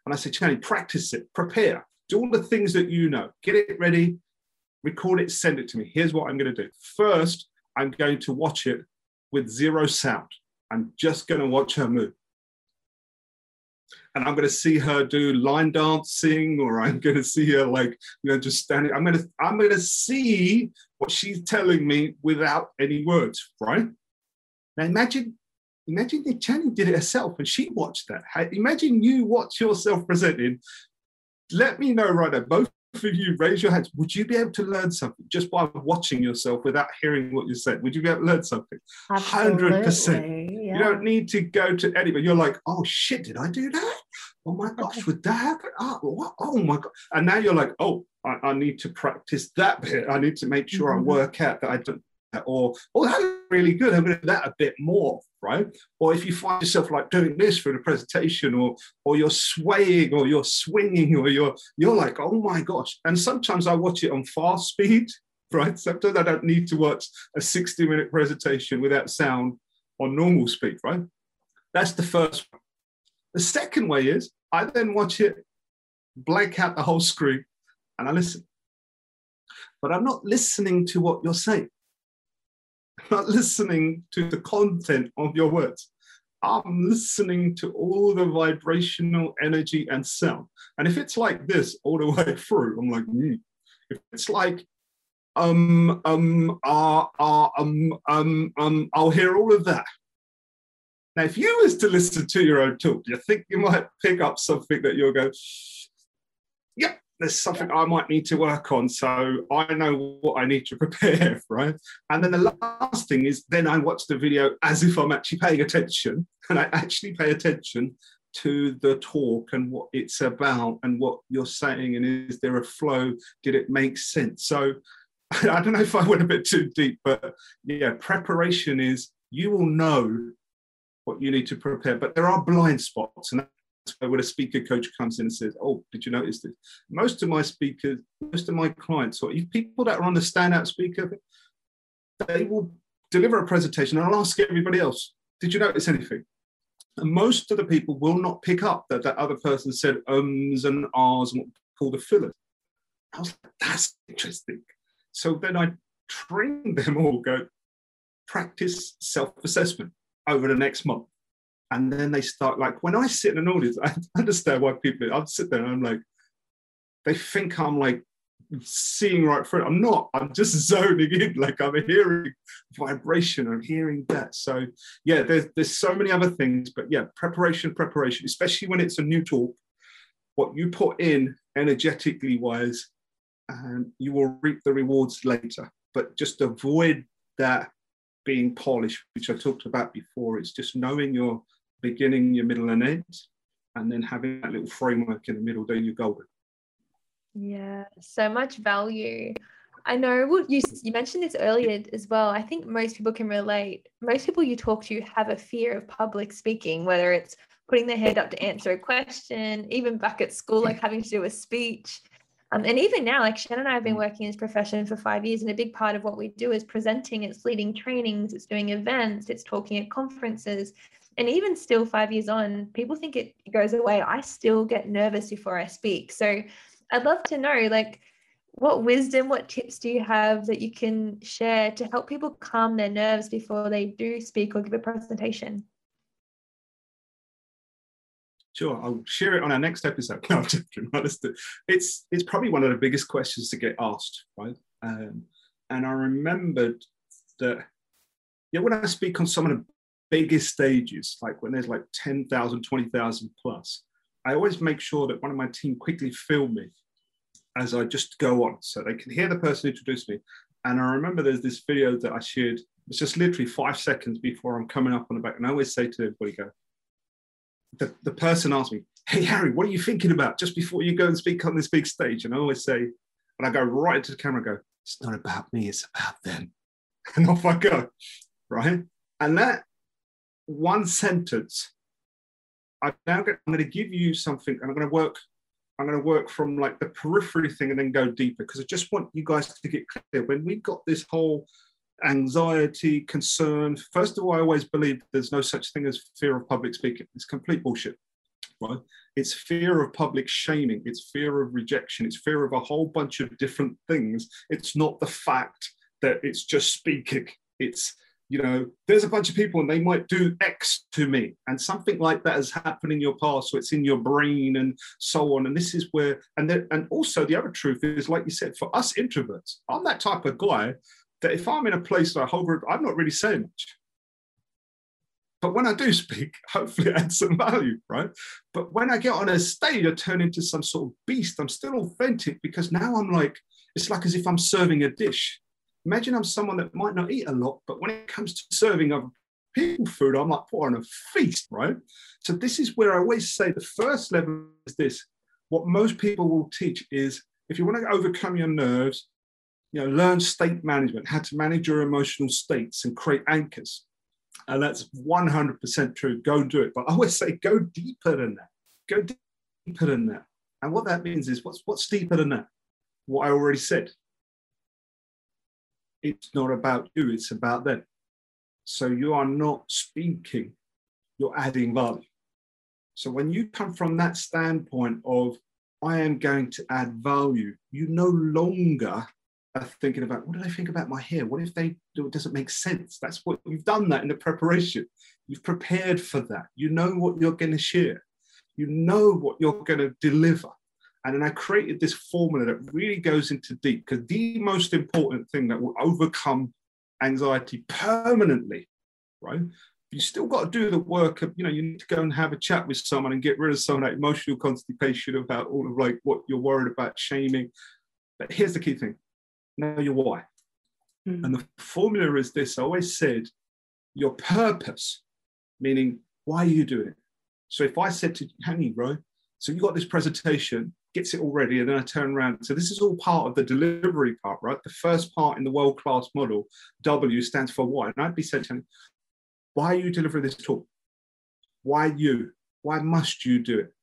And I said, Channy, practice it, prepare, do all the things that you know, get it ready, record it, send it to me. Here's what I'm going to do. First, I'm going to watch it with zero sound. I'm just going to watch her move. And I'm going to see her do line dancing, or I'm going to see her like, you know, just standing. I'm going to, I'm going to see what she's telling me without any words, right? Now imagine, imagine if Channy did it herself and she watched that. Imagine you watch yourself presenting. Let me know right now, both of you raise your hands. Would you be able to learn something just by watching yourself without hearing what you said? Would you be able to learn something? Hundred percent. You don't need to go to anybody. You're like, oh shit, did I do that? Oh my gosh, would that happen? Oh, what? oh my god! And now you're like, oh, I, I, need to practice that bit. I need to make sure mm-hmm. I work out that I don't. Or, oh, that's really good. I'm that a bit more right? Or if you find yourself like doing this for the presentation, or or you're swaying, or you're swinging, or you're you're like, oh my gosh! And sometimes I watch it on fast speed, [laughs] right? Sometimes I don't need to watch a 60 minute presentation without sound on normal speed, right? That's the first one. The second way is I then watch it, blank out the whole screen, and I listen. But I'm not listening to what you're saying not listening to the content of your words. I'm listening to all the vibrational energy and sound. And if it's like this all the [laughs] way through, I'm like, mm. if it's like, um, um, uh, uh, um, um, um, I'll hear all of that. Now, if you was to listen to your own talk, do you think you might pick up something that you'll go, yep, there's something I might need to work on. So I know what I need to [laughs] prepare, right? And then the last thing is then I watch the video as if I'm actually paying attention [laughs] and I actually pay attention to the talk and what it's about and what you're saying and is there a flow? Did it make sense? So [laughs] I don't know if I went a bit too deep, but yeah, preparation is you will know what you need to prepare, but there are blind spots and when a speaker coach comes in and says, "Oh, did you notice this?" Most of my speakers, most of my clients, or people that are on the standout speaker, they will deliver a presentation and I'll ask everybody else, "Did you notice anything?" And most of the people will not pick up that that other person said ums and ahs and what we call the fillers. I was like, "That's interesting." So then I train [laughs] them all. Go practice self-assessment over the next month and then they start like when I sit in an audience, [laughs] I understand why people. I'd sit there and I'm like, they think I'm like seeing right through it. I'm not. I'm just [laughs] zoning in, like I'm hearing vibration. I'm hearing that. So yeah, there's there's so many other things, but yeah, preparation, preparation, especially when it's a new talk. What you put in energetically wise, and you will reap the rewards later. But just avoid that being polished, which I talked about before. It's just knowing your beginning, your middle, and end, and then having that little framework in the middle, then you're golden. Yeah, so much value. I know well, you, you mentioned this earlier as well. I think most people can relate. Most people you talk to have a fear of public speaking, whether it's putting their head up to answer a question, even back at school, like having to do a speech. Um, and even now, like Shannon and I have been mm. working in this profession for five years, and a big part of what we do is presenting, it's leading trainings, it's doing events, it's talking at conferences and even still five years on people think it goes away i still get nervous before i speak so i'd love to know like what wisdom what tips do you have that you can share to help people calm their nerves before they do speak or give a presentation Sure, I'll share it on our next episode. [laughs] No. It's it's probably one of the biggest questions to get asked, right? Um, and I remembered that yeah, when I speak on some of the biggest stages, like when there's like 10,000, 20,000 plus, I always make sure that one of my team quickly film me as I just go on so they can hear the person introduce me. And I remember there's this video that I shared, it's just literally five seconds before I'm coming up on the back. And I always say to everybody, go, the, the person asked me, Hey, Harry, what are you thinking about just before you go and speak on this big stage? And I always say, and I go right into the camera go, It's not about me, it's about them. [laughs] And off I go, right? And that one sentence, I'm now going, to give you something, and I'm going to work. I'm going to work from like the periphery thing and then go deeper because I just want you guys to get clear. When we got this whole anxiety, concern, first of all, I always believe there's no such thing as fear of public speaking. It's complete bullshit. Right? It's fear of public shaming. It's fear of rejection. It's fear of a whole bunch of different things. It's not the fact that it's just speaking. It's you know, there's a bunch of people and they might do X to me, and something like that has happened in your past, so it's in your brain and so on. And this is where, and then, and also the other truth is, like you said, for us introverts, I'm that type of guy that if I'm in a place where I hover, I'm not really saying much. But when I do speak, [laughs] hopefully I add some value, right? But when I get on a stage, I turn into some sort of beast. I'm still authentic because now I'm like, it's like as if I'm serving a dish. Imagine I'm someone that might not eat a lot, but when it comes to serving other people food, I'm like putting a feast, right? So this is where I always say the first level is this. What most people will teach is if you want to overcome your nerves, you know, learn state management, how to manage your emotional states and create anchors. And that's 100% true. Go do it. But I always say go deeper than that. Go deeper than that. And what that means is what's, what's deeper than that? What I already said it's not about you, it's about them. So you are not speaking, you're adding value. So when you come from that standpoint of, I am going to add value, you no longer are thinking about, what do they think about my hair? What if they do it doesn't make sense? That's what you've done that in the preparation. You've prepared for that. You know what you're going to share. You know what you're going to deliver. And then I created this formula that really goes into deep because the most important thing that will overcome anxiety permanently, right? You still got to do the work of, you know, you need to go and have a chat with someone and get rid of some of that emotional constipation about all of like what you're worried about, shaming. But here's the key thing know your why. Mm. And the formula is this I always said, your purpose, meaning why are you doing it? So if I said to Hanny, right, so you got this presentation, gets it all ready, and then I turn around. So this is all part of the delivery part, right? The first part in the world-class model, W stands for why. And I'd be saying, why are you delivering this talk? Why you? Why must you do it?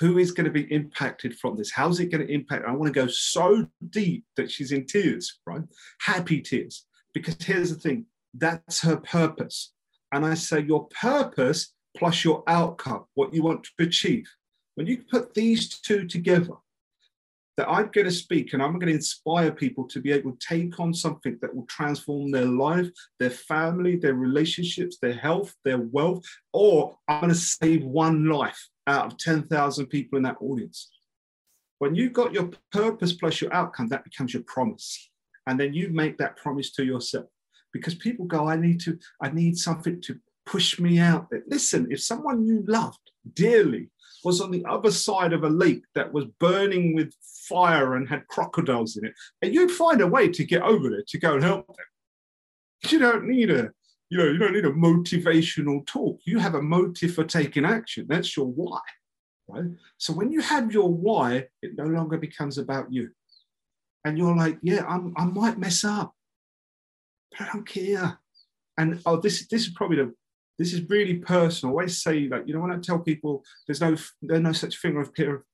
Who is going to be impacted from this? How's it going to impact? I want to go so deep that she's in tears, right? Happy tears. Because here's the thing that's her purpose. And I say, your purpose plus your outcome, what you want to achieve. When you put these two together, that I'm going to speak and I'm going to inspire people to be able to take on something that will transform their life, their family, their relationships, their health, their wealth, or I'm going to save one life out of 10,000 people in that audience. When you've got your purpose plus your outcome, that becomes your promise. And then you make that promise to yourself because people go, I need to, I need something to push me out. Listen, if someone you loved dearly was on the other side of a lake that was burning with fire and had crocodiles in it. And you'd find a way to get over there to go and help them. You don't need a, you know, you don't need a motivational talk. You have a motive for taking action. That's your why. Right? So when you have your why, it no longer becomes about you. And you're like, yeah, I'm, I might mess up, but I don't care. And oh, this, this is probably the this is really personal. I always say that, you know, when I tell people there's no there's no such thing of fear,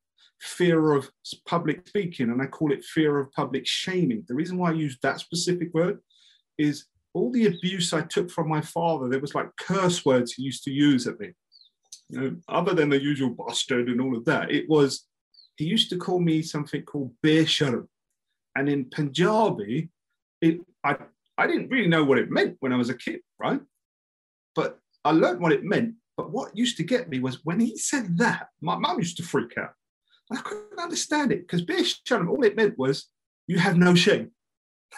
fear of public speaking, and I call it fear of public shaming. The reason why I use that specific word is all the abuse I took from my father, there was like curse words he used to use at me. You know, other than the usual bastard and all of that, it was he used to call me something called bear. And in Punjabi, it I I didn't really know what it meant when I was a kid, right? But I learned what it meant, but what used to get me was when he said that, my mum used to freak out. I couldn't understand it because Beer all it meant was you have no shame. [laughs]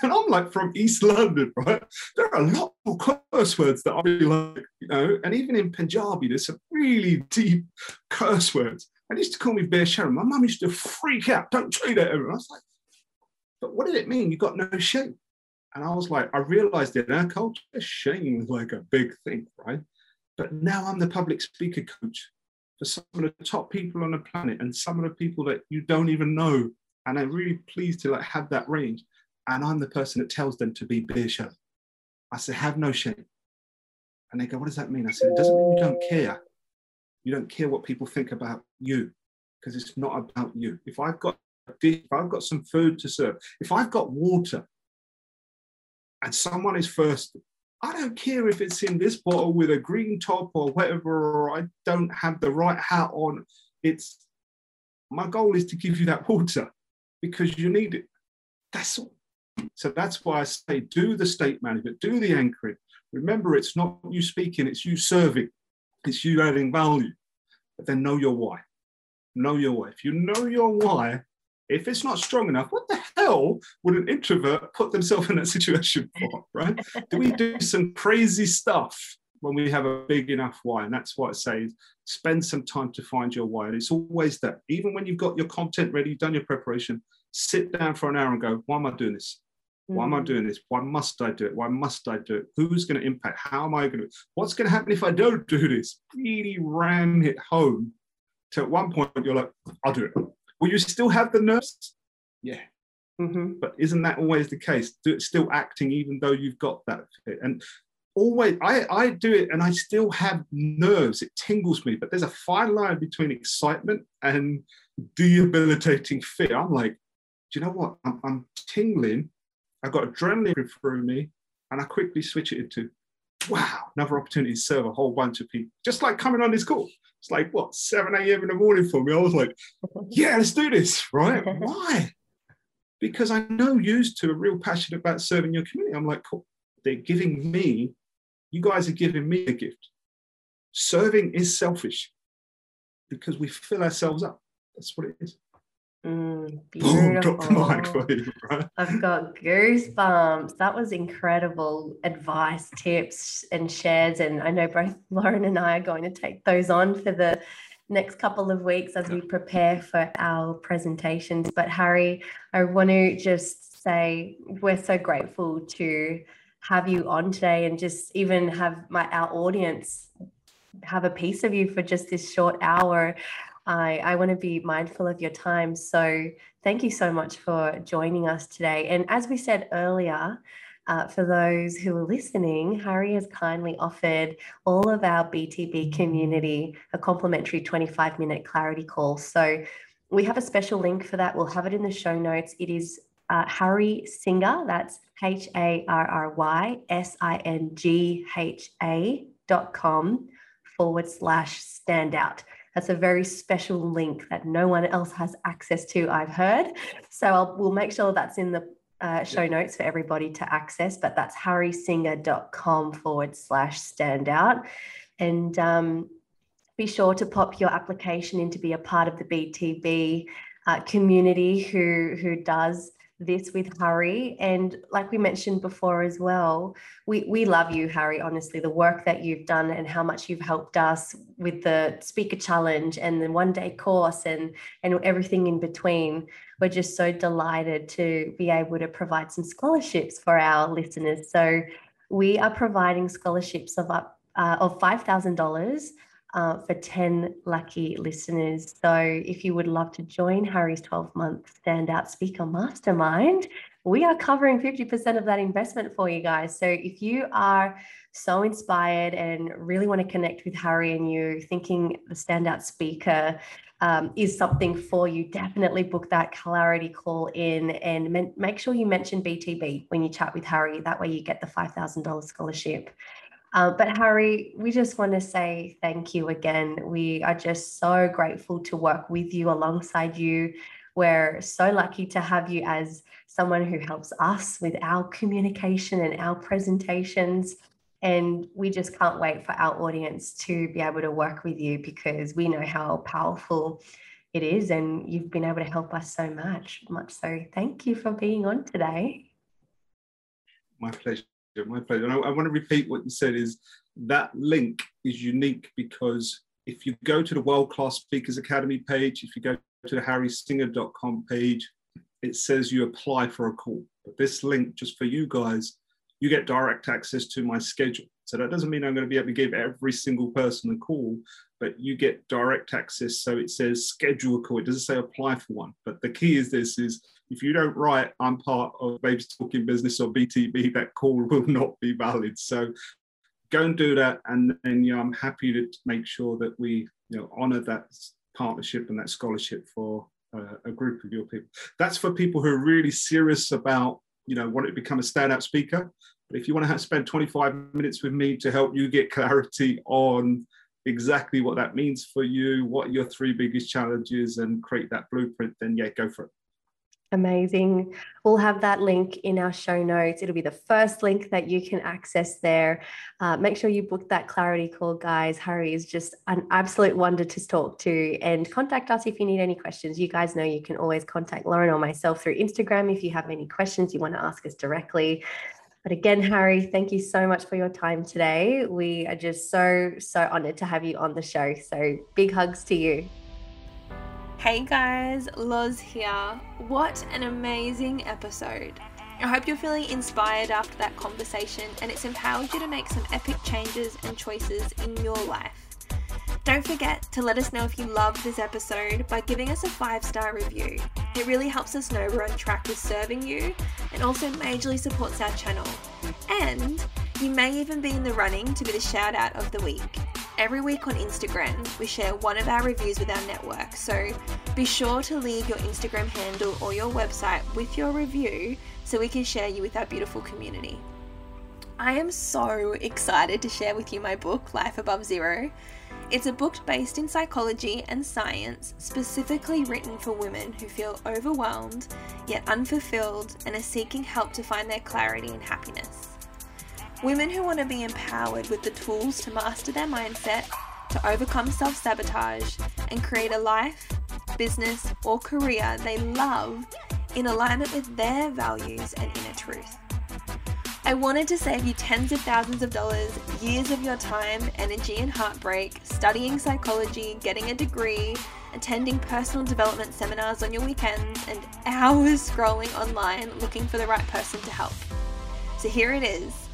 And I'm like from East London, right? There are a lot more curse words that I really like, you know, and even in Punjabi, there's some really deep curse words. And used to call me besharam. My mum used to freak out, don't say that. I was like, but what did it mean? You got no shame. And I was like, I realized in our culture, shame was like a big thing, right? But now I'm the public speaker coach for some of the top people on the planet and some of the people that you don't even know. And I'm really pleased to like have that range. And I'm the person that tells them to be beer. I say, have no shame. And they go, what does that mean? I said, it doesn't mean you don't care. You don't care what people think about you because it's not about you. If I've got if I've got some food to serve, if I've got water and someone is thirsty, I don't care if it's in this bottle with a green top or whatever, or I don't have the right hat on. It's my goal is to give you that water because you need it. That's all. So that's why I say do the state management, do the anchoring. Remember, it's not you speaking, it's you serving, it's you adding value. But then know your why. Know your why. If you know your why, if it's not strong enough, what the hell would an introvert put themselves in that situation for, right? do we do some crazy stuff when we have a big enough why? And that's why I say, spend some time to find your why. And it's always that, even when you've got your content ready, you've done your preparation, sit down for an hour and go, why am I doing this? Why am I mm. doing this? Why must I do it? Why must I do it? Who's going to impact? How am I going to? What's going to happen if I don't do this? Really ram it home. To at one point you're like, I'll do it. Will you still have the nerves? Yeah. Mm-hmm. But isn't that always the case? Do it still acting even though you've got that fit. And always, I, I do it and I still have nerves. It tingles me. But there's a fine line between excitement and debilitating fear. I'm like, do you know what? I'm, I'm tingling. I've got adrenaline through me. And I quickly switch it into, wow, another opportunity to serve a whole bunch of people. Just like coming on this call. It's like, what, 7 a.m. in the morning for me? I was like, yeah, let's do this, right? [laughs] Why? Because I know used to a real passionate about serving your community. I'm like, cool. they're giving me, you guys are giving me a gift. Serving is selfish because we fill ourselves up. That's what it is. Mm, Boom, drop the mic for you, right? I've got goosebumps. That was incredible advice, tips, and shares. And I know both [laughs] Lauren and I are going to take those on for the next couple of weeks as we prepare for our presentations. But Harry, I want to just say we're so grateful to have you on today and just even have my our audience have a piece of you for just this short hour. I, I want to be mindful of your time. So thank you so much for joining us today. And as we said earlier, uh, for those who are listening, Harry has kindly offered all of our BTB community a complimentary 25 minute clarity call. So we have a special link for that. We'll have it in the show notes. It is uh, Harry Singha, that's H A R R Y S I N G H A dot com forward slash standout. That's a very special link that no one else has access to, I've heard. So I'll, we'll make sure that's in the uh, show notes for everybody to access, but that's harrysingha.com forward slash standout. And um, be sure to pop your application in to be a part of the BTB uh, community who, who does this with Harry. And like we mentioned before as well, we, we love you, Harry, honestly, the work that you've done and how much you've helped us with the speaker challenge and the one day course and, and everything in between. We're just so delighted to be able to provide some scholarships for our listeners. So we are providing scholarships of up uh, of $5,000 uh, for 10 lucky listeners. So if you would love to join Harry's 12 month standout speaker mastermind, we are covering 50% of that investment for you guys. So if you are so inspired and really want to connect with Harry and you thinking the standout speaker um, is something for you, definitely book that clarity call in and men- make sure you mention BTB when you chat with Harry. That way you get the $5,000 scholarship. Uh, but Harry, we just want to say thank you again. We are just so grateful to work with you alongside you. We're so lucky to have you as someone who helps us with our communication and our presentations. And we just can't wait for our audience to be able to work with you because we know how powerful it is. And you've been able to help us so much, much. So thank you for being on today. My pleasure. My pleasure. And I, I want to repeat what you said is that link is unique because if you go to the World Class Speakers Academy page, if you go to the harrysingha.com page, it says you apply for a call. But this link, just for you guys, you get direct access to my schedule. So that doesn't mean I'm going to be able to give every single person a call, but you get direct access. So it says schedule a call. It doesn't say apply for one. But the key is this is if you don't write, I'm part of Babes Talking Business or BTB, that call [laughs] will not be valid. So go and do that. And then you know, I'm happy to make sure that we you know, honor that partnership and that scholarship for uh, a group of your people. That's for people who are really serious about, you know, wanting to become a standout speaker. But if you want to spend 25 minutes with me to help you get [laughs] clarity on exactly what that means for you, what your three biggest challenges, and create that blueprint, then yeah, go for it. Amazing. We'll have that link in our show notes. It'll be the first link that you can access there. Uh, make sure you book that clarity call, guys. Harry is just an absolute wonder to talk to and contact us if you need any questions. You guys know you can always contact Lauren or myself through Instagram if you have any questions you want to ask us directly. But again, Harry, thank you so much for your time today. We are just so, so honored to have you on the show. So big hugs to you. Hey guys, Loz here. What an amazing episode. I hope you're feeling inspired after that conversation and it's empowered you to make some epic changes and choices in your life. Don't forget to let us know if you loved this episode by giving us a five star review. It really helps us know we're on track with serving you and also majorly supports our channel. And you may even be in the running to be the shout out of the week. Every week on Instagram, we share one of our reviews with our network, so be sure to leave your Instagram handle or your website with your review so we can share you with our beautiful community. I am so excited to share with you my book, Life Above Zero. It's a book based in psychology and science, specifically written for women who feel overwhelmed, yet unfulfilled, and are seeking help to find their clarity and happiness. Women who want to be empowered with the tools to master their mindset, to overcome self sabotage, and create a life, business, or career they love in alignment with their values and inner truth. I wanted to save you tens of thousands of dollars, years of your time, energy, and heartbreak, studying psychology, getting a degree, attending personal development seminars on your weekends, and hours scrolling online looking for the right person to help. So here it is.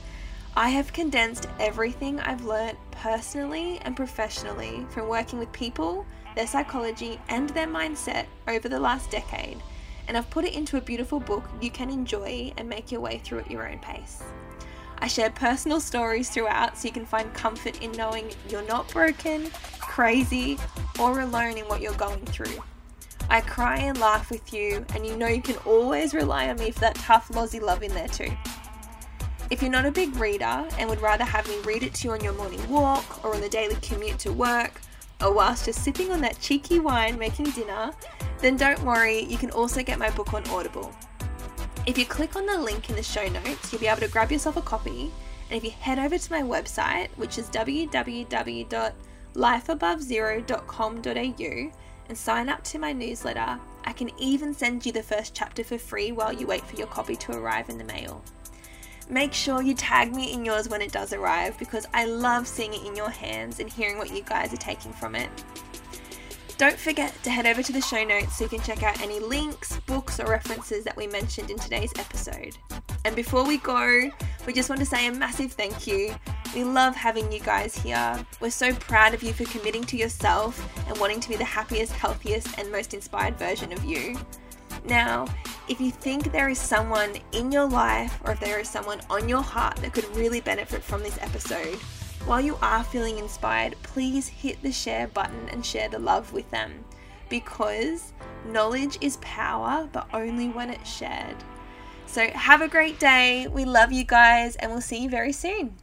I have condensed everything I've learnt personally and professionally from working with people, their psychology, and their mindset over the last decade and I've put it into a beautiful book you can enjoy and make your way through at your own pace. I share personal stories throughout so you can find comfort in knowing you're not broken, crazy, or alone in what you're going through. I cry and laugh with you, and you know you can always rely on me for that tough Lozzie love in there too. If you're not a big reader and would rather have me read it to you on your morning walk or on the daily commute to work, or whilst just sipping on that cheeky wine making dinner, then don't worry, you can also get my book on Audible. If you click on the link in the show notes, you'll be able to grab yourself a copy. And if you head over to my website, which is www.lifeabovezero.com.au, and sign up to my newsletter, I can even send you the first chapter for free while you wait for your copy to arrive in the mail. Make sure you tag me in yours when it does arrive because I love seeing it in your hands and hearing what you guys are taking from it. Don't forget to head over to the show notes so you can check out any links, books, or references that we mentioned in today's episode. And before we go, we just want to say a massive thank you. We love having you guys here. We're so proud of you for committing to yourself and wanting to be the happiest, healthiest, and most inspired version of you. Now, if you think there is someone in your life or if there is someone on your heart that could really benefit from this episode, while you are feeling inspired, please hit the share button and share the love with them because knowledge is power, but only when it's shared. So, have a great day. We love you guys, and we'll see you very soon.